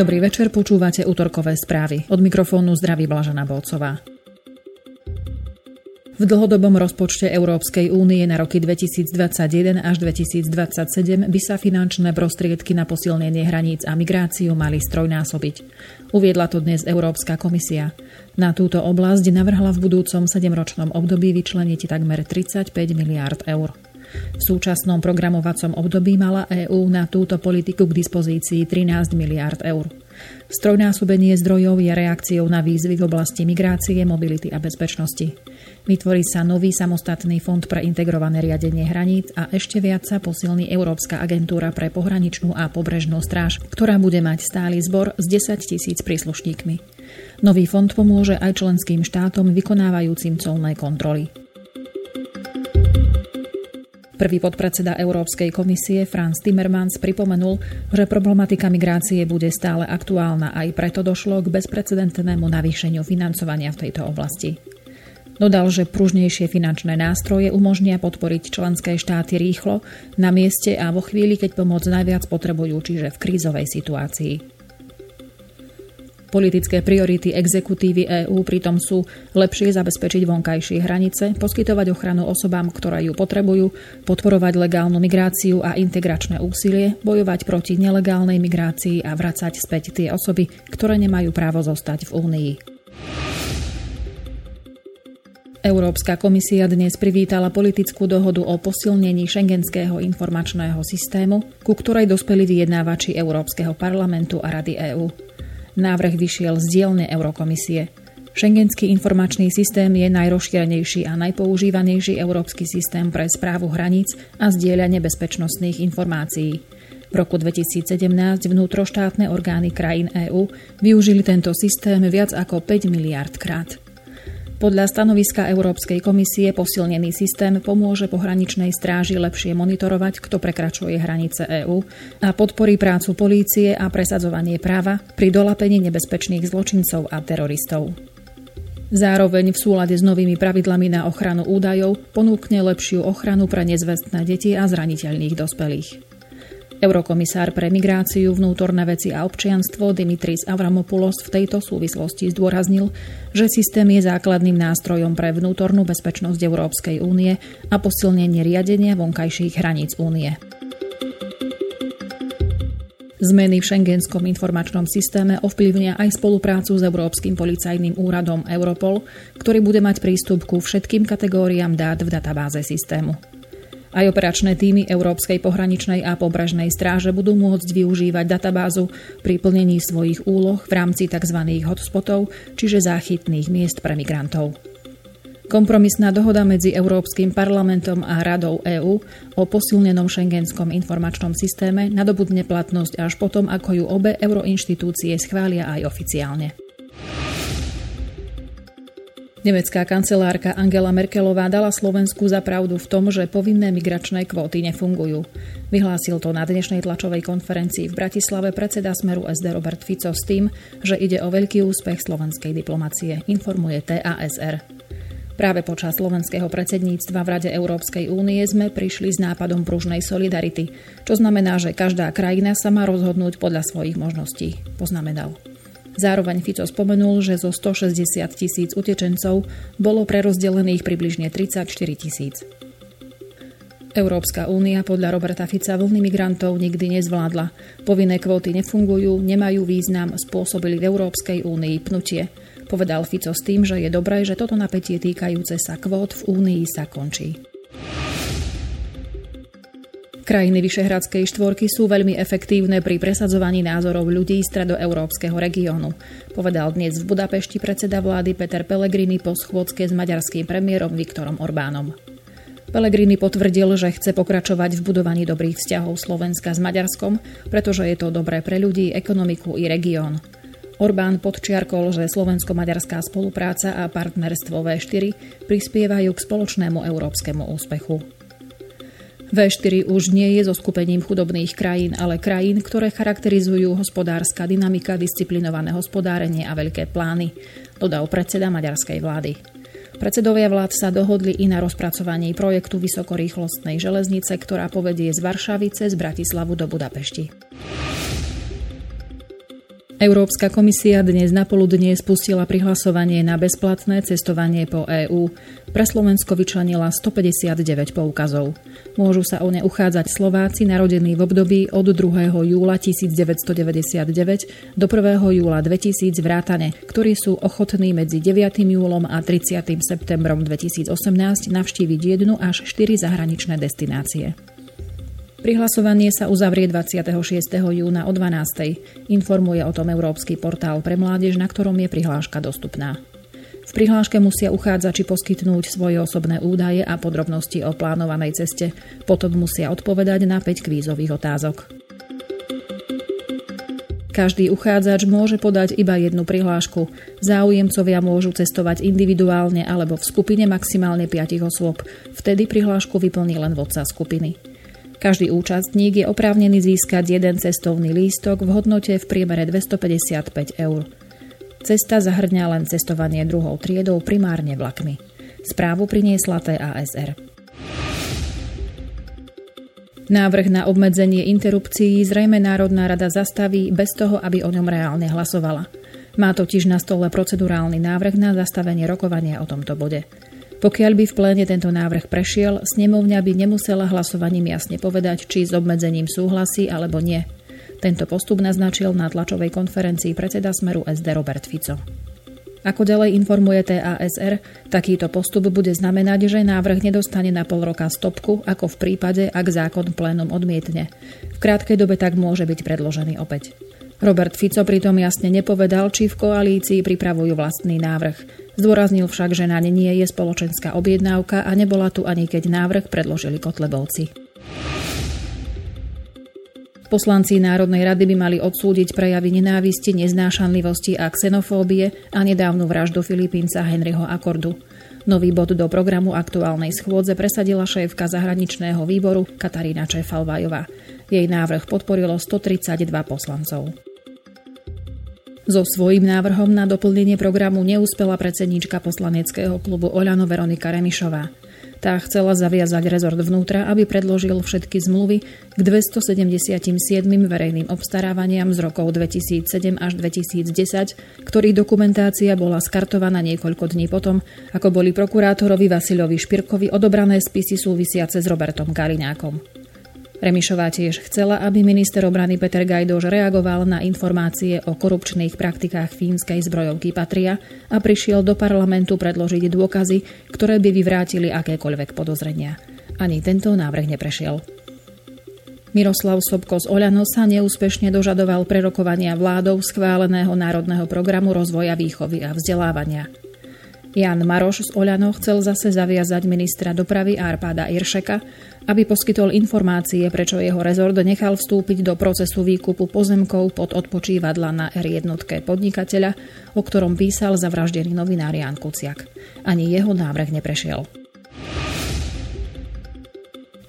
Dobrý večer, počúvate útorkové správy. Od mikrofónu zdraví Blažana Bolcová. V dlhodobom rozpočte Európskej únie na roky 2021 až 2027 by sa finančné prostriedky na posilnenie hraníc a migráciu mali strojnásobiť. Uviedla to dnes Európska komisia. Na túto oblasť navrhla v budúcom 7-ročnom období vyčleniť takmer 35 miliárd eur. V súčasnom programovacom období mala EÚ na túto politiku k dispozícii 13 miliárd eur. Strojnásobenie zdrojov je reakciou na výzvy v oblasti migrácie, mobility a bezpečnosti. Vytvorí sa nový samostatný fond pre integrované riadenie hraníc a ešte viac sa posilní Európska agentúra pre pohraničnú a pobrežnú stráž, ktorá bude mať stály zbor s 10 tisíc príslušníkmi. Nový fond pomôže aj členským štátom vykonávajúcim colné kontroly. Prvý podpredseda Európskej komisie Franz Timmermans pripomenul, že problematika migrácie bude stále aktuálna aj preto došlo k bezprecedentnému navýšeniu financovania v tejto oblasti. Dodal, že pružnejšie finančné nástroje umožnia podporiť členské štáty rýchlo, na mieste a vo chvíli, keď pomoc najviac potrebujú, čiže v krízovej situácii. Politické priority exekutívy EÚ pritom sú lepšie zabezpečiť vonkajšie hranice, poskytovať ochranu osobám, ktoré ju potrebujú, podporovať legálnu migráciu a integračné úsilie, bojovať proti nelegálnej migrácii a vracať späť tie osoby, ktoré nemajú právo zostať v Únii. Európska komisia dnes privítala politickú dohodu o posilnení šengenského informačného systému, ku ktorej dospeli vyjednávači Európskeho parlamentu a Rady EÚ. Návrh vyšiel z dielne Eurokomisie. Schengenský informačný systém je najrozšírenejší a najpoužívanejší európsky systém pre správu hraníc a zdieľanie bezpečnostných informácií. V roku 2017 vnútroštátne orgány krajín EÚ využili tento systém viac ako 5 miliard krát. Podľa stanoviska Európskej komisie posilnený systém pomôže pohraničnej stráži lepšie monitorovať, kto prekračuje hranice EÚ a podporí prácu polície a presadzovanie práva pri dolapení nebezpečných zločincov a teroristov. Zároveň v súlade s novými pravidlami na ochranu údajov ponúkne lepšiu ochranu pre nezvestné deti a zraniteľných dospelých. Eurokomisár pre migráciu, vnútorné veci a občianstvo Dimitris Avramopoulos v tejto súvislosti zdôraznil, že systém je základným nástrojom pre vnútornú bezpečnosť Európskej únie a posilnenie riadenia vonkajších hraníc únie. Zmeny v šengenskom informačnom systéme ovplyvnia aj spoluprácu s Európskym policajným úradom Europol, ktorý bude mať prístup ku všetkým kategóriám dát v databáze systému. Aj operačné týmy Európskej pohraničnej a pobrežnej stráže budú môcť využívať databázu pri plnení svojich úloh v rámci tzv. hotspotov, čiže záchytných miest pre migrantov. Kompromisná dohoda medzi Európskym parlamentom a Radou EÚ o posilnenom šengenskom informačnom systéme nadobudne platnosť až potom, ako ju obe euroinštitúcie schvália aj oficiálne. Nemecká kancelárka Angela Merkelová dala Slovensku za pravdu v tom, že povinné migračné kvóty nefungujú. Vyhlásil to na dnešnej tlačovej konferencii v Bratislave predseda Smeru SD Robert Fico s tým, že ide o veľký úspech slovenskej diplomacie, informuje TASR. Práve počas slovenského predsedníctva v Rade Európskej únie sme prišli s nápadom pružnej solidarity, čo znamená, že každá krajina sa má rozhodnúť podľa svojich možností, poznamenal. Zároveň Fico spomenul, že zo 160 tisíc utečencov bolo prerozdelených približne 34 tisíc. Európska únia podľa Roberta Fica vlny migrantov nikdy nezvládla. Povinné kvóty nefungujú, nemajú význam, spôsobili v Európskej únii pnutie. Povedal Fico s tým, že je dobré, že toto napätie týkajúce sa kvót v únii sa končí. Krajiny Vyšehradskej štvorky sú veľmi efektívne pri presadzovaní názorov ľudí stredoeurópskeho regiónu, povedal dnes v Budapešti predseda vlády Peter Pellegrini po schôdzke s maďarským premiérom Viktorom Orbánom. Pellegrini potvrdil, že chce pokračovať v budovaní dobrých vzťahov Slovenska s Maďarskom, pretože je to dobré pre ľudí, ekonomiku i región. Orbán podčiarkol, že slovensko-maďarská spolupráca a partnerstvo V4 prispievajú k spoločnému európskemu úspechu. V4 už nie je so skupením chudobných krajín, ale krajín, ktoré charakterizujú hospodárska dynamika, disciplinované hospodárenie a veľké plány, dodal predseda maďarskej vlády. Predsedovia vlád sa dohodli i na rozpracovaní projektu vysokorýchlostnej železnice, ktorá povedie z Varšavy cez Bratislavu do Budapešti. Európska komisia dnes na poludne spustila prihlasovanie na bezplatné cestovanie po EÚ. Pre Slovensko vyčlenila 159 poukazov. Môžu sa o ne uchádzať Slováci narodení v období od 2. júla 1999 do 1. júla 2000 vrátane, ktorí sú ochotní medzi 9. júlom a 30. septembrom 2018 navštíviť jednu až 4 zahraničné destinácie. Prihlasovanie sa uzavrie 26. júna o 12. Informuje o tom Európsky portál pre mládež, na ktorom je prihláška dostupná. V prihláške musia uchádzači poskytnúť svoje osobné údaje a podrobnosti o plánovanej ceste. Potom musia odpovedať na 5 kvízových otázok. Každý uchádzač môže podať iba jednu prihlášku. Záujemcovia môžu cestovať individuálne alebo v skupine maximálne 5 osôb. Vtedy prihlášku vyplní len vodca skupiny. Každý účastník je oprávnený získať jeden cestovný lístok v hodnote v priemere 255 eur. Cesta zahrňa len cestovanie druhou triedou primárne vlakmi. Správu priniesla TASR. Návrh na obmedzenie interrupcií zrejme Národná rada zastaví bez toho, aby o ňom reálne hlasovala. Má totiž na stole procedurálny návrh na zastavenie rokovania o tomto bode. Pokiaľ by v pléne tento návrh prešiel, snemovňa by nemusela hlasovaním jasne povedať, či s obmedzením súhlasí alebo nie. Tento postup naznačil na tlačovej konferencii predseda Smeru SD Robert Fico. Ako ďalej informuje TASR, takýto postup bude znamenať, že návrh nedostane na pol roka stopku, ako v prípade, ak zákon plénum odmietne. V krátkej dobe tak môže byť predložený opäť. Robert Fico pritom jasne nepovedal, či v koalícii pripravujú vlastný návrh. Zdôraznil však, že na ne nie je spoločenská objednávka a nebola tu ani keď návrh predložili Kotlebovci. Poslanci Národnej rady by mali odsúdiť prejavy nenávisti, neznášanlivosti a xenofóbie a nedávnu vraždu Filipínca Henryho Akordu. Nový bod do programu aktuálnej schôdze presadila šéfka zahraničného výboru Katarína Čefalvajová. Jej návrh podporilo 132 poslancov. So svojím návrhom na doplnenie programu neúspela predsedníčka poslaneckého klubu Oľano Veronika Remišová. Tá chcela zaviazať rezort vnútra, aby predložil všetky zmluvy k 277 verejným obstarávaniam z rokov 2007 až 2010, ktorých dokumentácia bola skartovaná niekoľko dní potom, ako boli prokurátorovi Vasilovi Špirkovi odobrané spisy súvisiace s Robertom Kaliňákom. Remišová tiež chcela, aby minister obrany Peter Gajdoš reagoval na informácie o korupčných praktikách fínskej zbrojovky Patria a prišiel do parlamentu predložiť dôkazy, ktoré by vyvrátili akékoľvek podozrenia. Ani tento návrh neprešiel. Miroslav Sobko z Oľano sa neúspešne dožadoval prerokovania vládou schváleného národného programu rozvoja výchovy a vzdelávania. Jan Maroš z Oľano chcel zase zaviazať ministra dopravy Arpáda Iršeka, aby poskytol informácie, prečo jeho rezort nechal vstúpiť do procesu výkupu pozemkov pod odpočívadla na R1 podnikateľa, o ktorom písal zavraždený novinár Jan Kuciak. Ani jeho návrh neprešiel.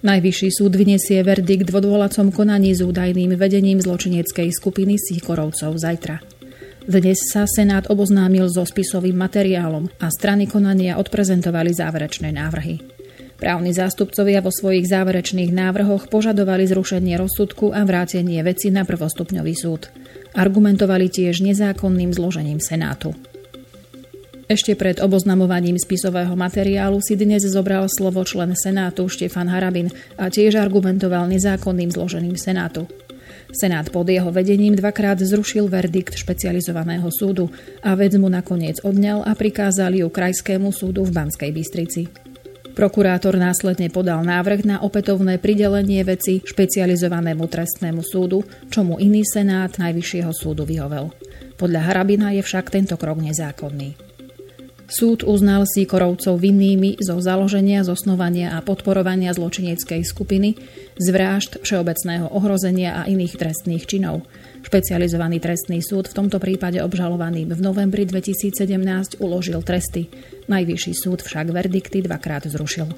Najvyšší súd vyniesie verdikt v odvolacom konaní s údajným vedením zločineckej skupiny Sýkorovcov zajtra. Dnes sa Senát oboznámil so spisovým materiálom a strany konania odprezentovali záverečné návrhy. Právni zástupcovia vo svojich záverečných návrhoch požadovali zrušenie rozsudku a vrátenie veci na prvostupňový súd. Argumentovali tiež nezákonným zložením Senátu. Ešte pred oboznamovaním spisového materiálu si dnes zobral slovo člen Senátu Štefan Harabin a tiež argumentoval nezákonným zložením Senátu. Senát pod jeho vedením dvakrát zrušil verdikt špecializovaného súdu a vec mu nakoniec odňal a prikázal ju Krajskému súdu v Banskej Bystrici. Prokurátor následne podal návrh na opätovné pridelenie veci špecializovanému trestnému súdu, čomu iný senát Najvyššieho súdu vyhovel. Podľa Harabina je však tento krok nezákonný. Súd uznal si korovcov vinnými zo založenia, zosnovania a podporovania zločineckej skupiny, z vražd, všeobecného ohrozenia a iných trestných činov. Špecializovaný trestný súd v tomto prípade obžalovaným v novembri 2017 uložil tresty. Najvyšší súd však verdikty dvakrát zrušil.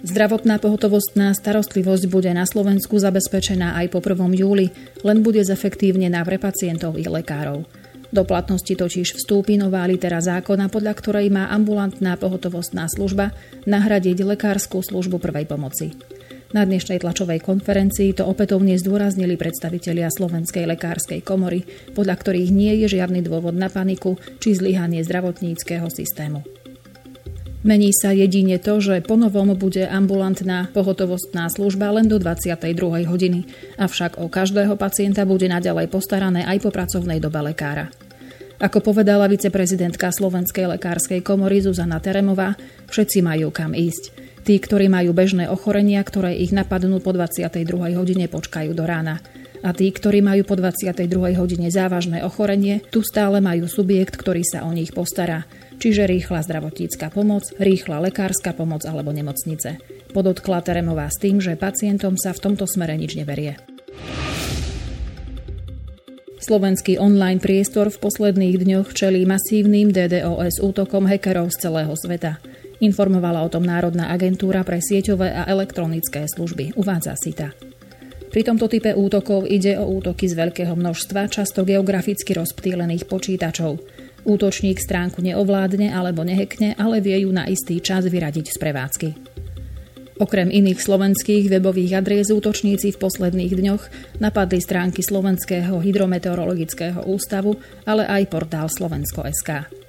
Zdravotná pohotovostná starostlivosť bude na Slovensku zabezpečená aj po 1. júli, len bude zefektívnená pre pacientov i lekárov. Do platnosti totiž vstúpi nová litera zákona, podľa ktorej má ambulantná pohotovostná služba nahradiť lekárskú službu prvej pomoci. Na dnešnej tlačovej konferencii to opätovne zdôraznili predstavitelia Slovenskej lekárskej komory, podľa ktorých nie je žiadny dôvod na paniku či zlyhanie zdravotníckého systému. Mení sa jedine to, že ponovom bude ambulantná pohotovostná služba len do 22. hodiny, avšak o každého pacienta bude naďalej postarané aj po pracovnej dobe lekára. Ako povedala viceprezidentka Slovenskej lekárskej komory Zuzana Teremová, všetci majú kam ísť. Tí, ktorí majú bežné ochorenia, ktoré ich napadnú po 22. hodine, počkajú do rána. A tí, ktorí majú po 22. hodine závažné ochorenie, tu stále majú subjekt, ktorý sa o nich postará. Čiže rýchla zdravotnícka pomoc, rýchla lekárska pomoc alebo nemocnice. Podotkla Teremová s tým, že pacientom sa v tomto smere nič neverie. Slovenský online priestor v posledných dňoch čelí masívnym DDoS útokom hackerov z celého sveta. Informovala o tom Národná agentúra pre sieťové a elektronické služby, uvádza SITA. Pri tomto type útokov ide o útoky z veľkého množstva, často geograficky rozptýlených počítačov. Útočník stránku neovládne alebo nehekne, ale vie ju na istý čas vyradiť z prevádzky. Okrem iných slovenských webových adries útočníci v posledných dňoch napadli stránky Slovenského hydrometeorologického ústavu, ale aj portál Slovensko.sk.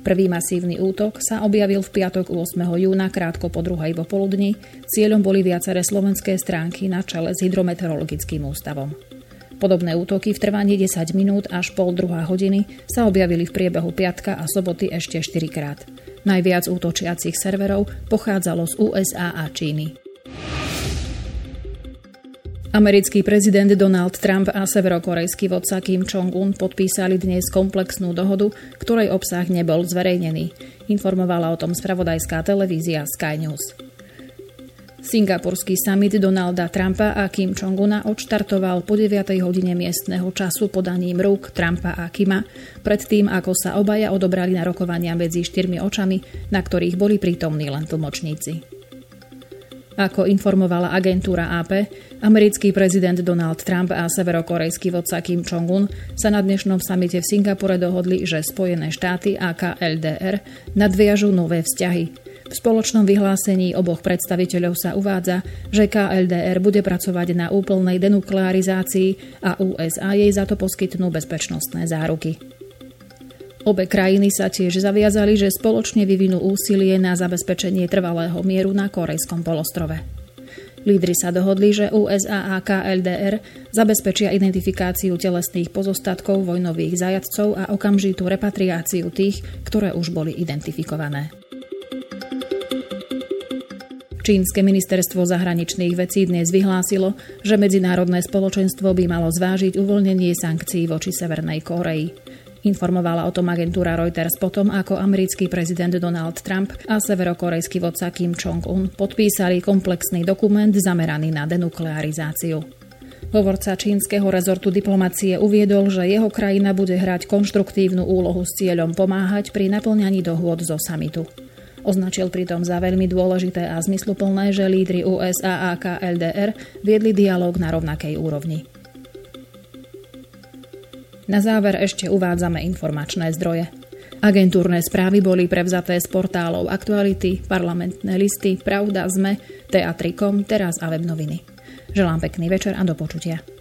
Prvý masívny útok sa objavil v piatok 8. júna krátko po druhej popoludní. Cieľom boli viaceré slovenské stránky na čele s hydrometeorologickým ústavom. Podobné útoky v trvaní 10 minút až pol druhá hodiny sa objavili v priebehu piatka a soboty ešte 4 krát. Najviac útočiacich serverov pochádzalo z USA a Číny. Americký prezident Donald Trump a severokorejský vodca Kim Jong-un podpísali dnes komplexnú dohodu, ktorej obsah nebol zverejnený. Informovala o tom spravodajská televízia Sky News. Singapurský summit Donalda Trumpa a Kim Jong-una odštartoval po 9. hodine miestneho času podaním rúk Trumpa a Kima, predtým ako sa obaja odobrali na rokovania medzi štyrmi očami, na ktorých boli prítomní len tlmočníci. Ako informovala agentúra AP, americký prezident Donald Trump a severokorejský vodca Kim Jong-un sa na dnešnom samite v Singapure dohodli, že Spojené štáty a KLDR nadviažú nové vzťahy. V spoločnom vyhlásení oboch predstaviteľov sa uvádza, že KLDR bude pracovať na úplnej denuklearizácii a USA jej za to poskytnú bezpečnostné záruky. Obe krajiny sa tiež zaviazali, že spoločne vyvinú úsilie na zabezpečenie trvalého mieru na Korejskom polostrove. Lídry sa dohodli, že USA a KLDR zabezpečia identifikáciu telesných pozostatkov vojnových zajadcov a okamžitú repatriáciu tých, ktoré už boli identifikované. Čínske ministerstvo zahraničných vecí dnes vyhlásilo, že medzinárodné spoločenstvo by malo zvážiť uvoľnenie sankcií voči Severnej Koreji. Informovala o tom agentúra Reuters potom, ako americký prezident Donald Trump a severokorejský vodca Kim Jong-un podpísali komplexný dokument zameraný na denuklearizáciu. Hovorca čínskeho rezortu diplomacie uviedol, že jeho krajina bude hrať konštruktívnu úlohu s cieľom pomáhať pri naplňaní dohôd zo samitu. Označil pritom za veľmi dôležité a zmysluplné, že lídry USA a KLDR viedli dialog na rovnakej úrovni. Na záver ešte uvádzame informačné zdroje. Agentúrne správy boli prevzaté z portálov Aktuality, parlamentné listy, Pravda, ZME, Teatrikom, Teraz a web noviny. Želám pekný večer a do počutia.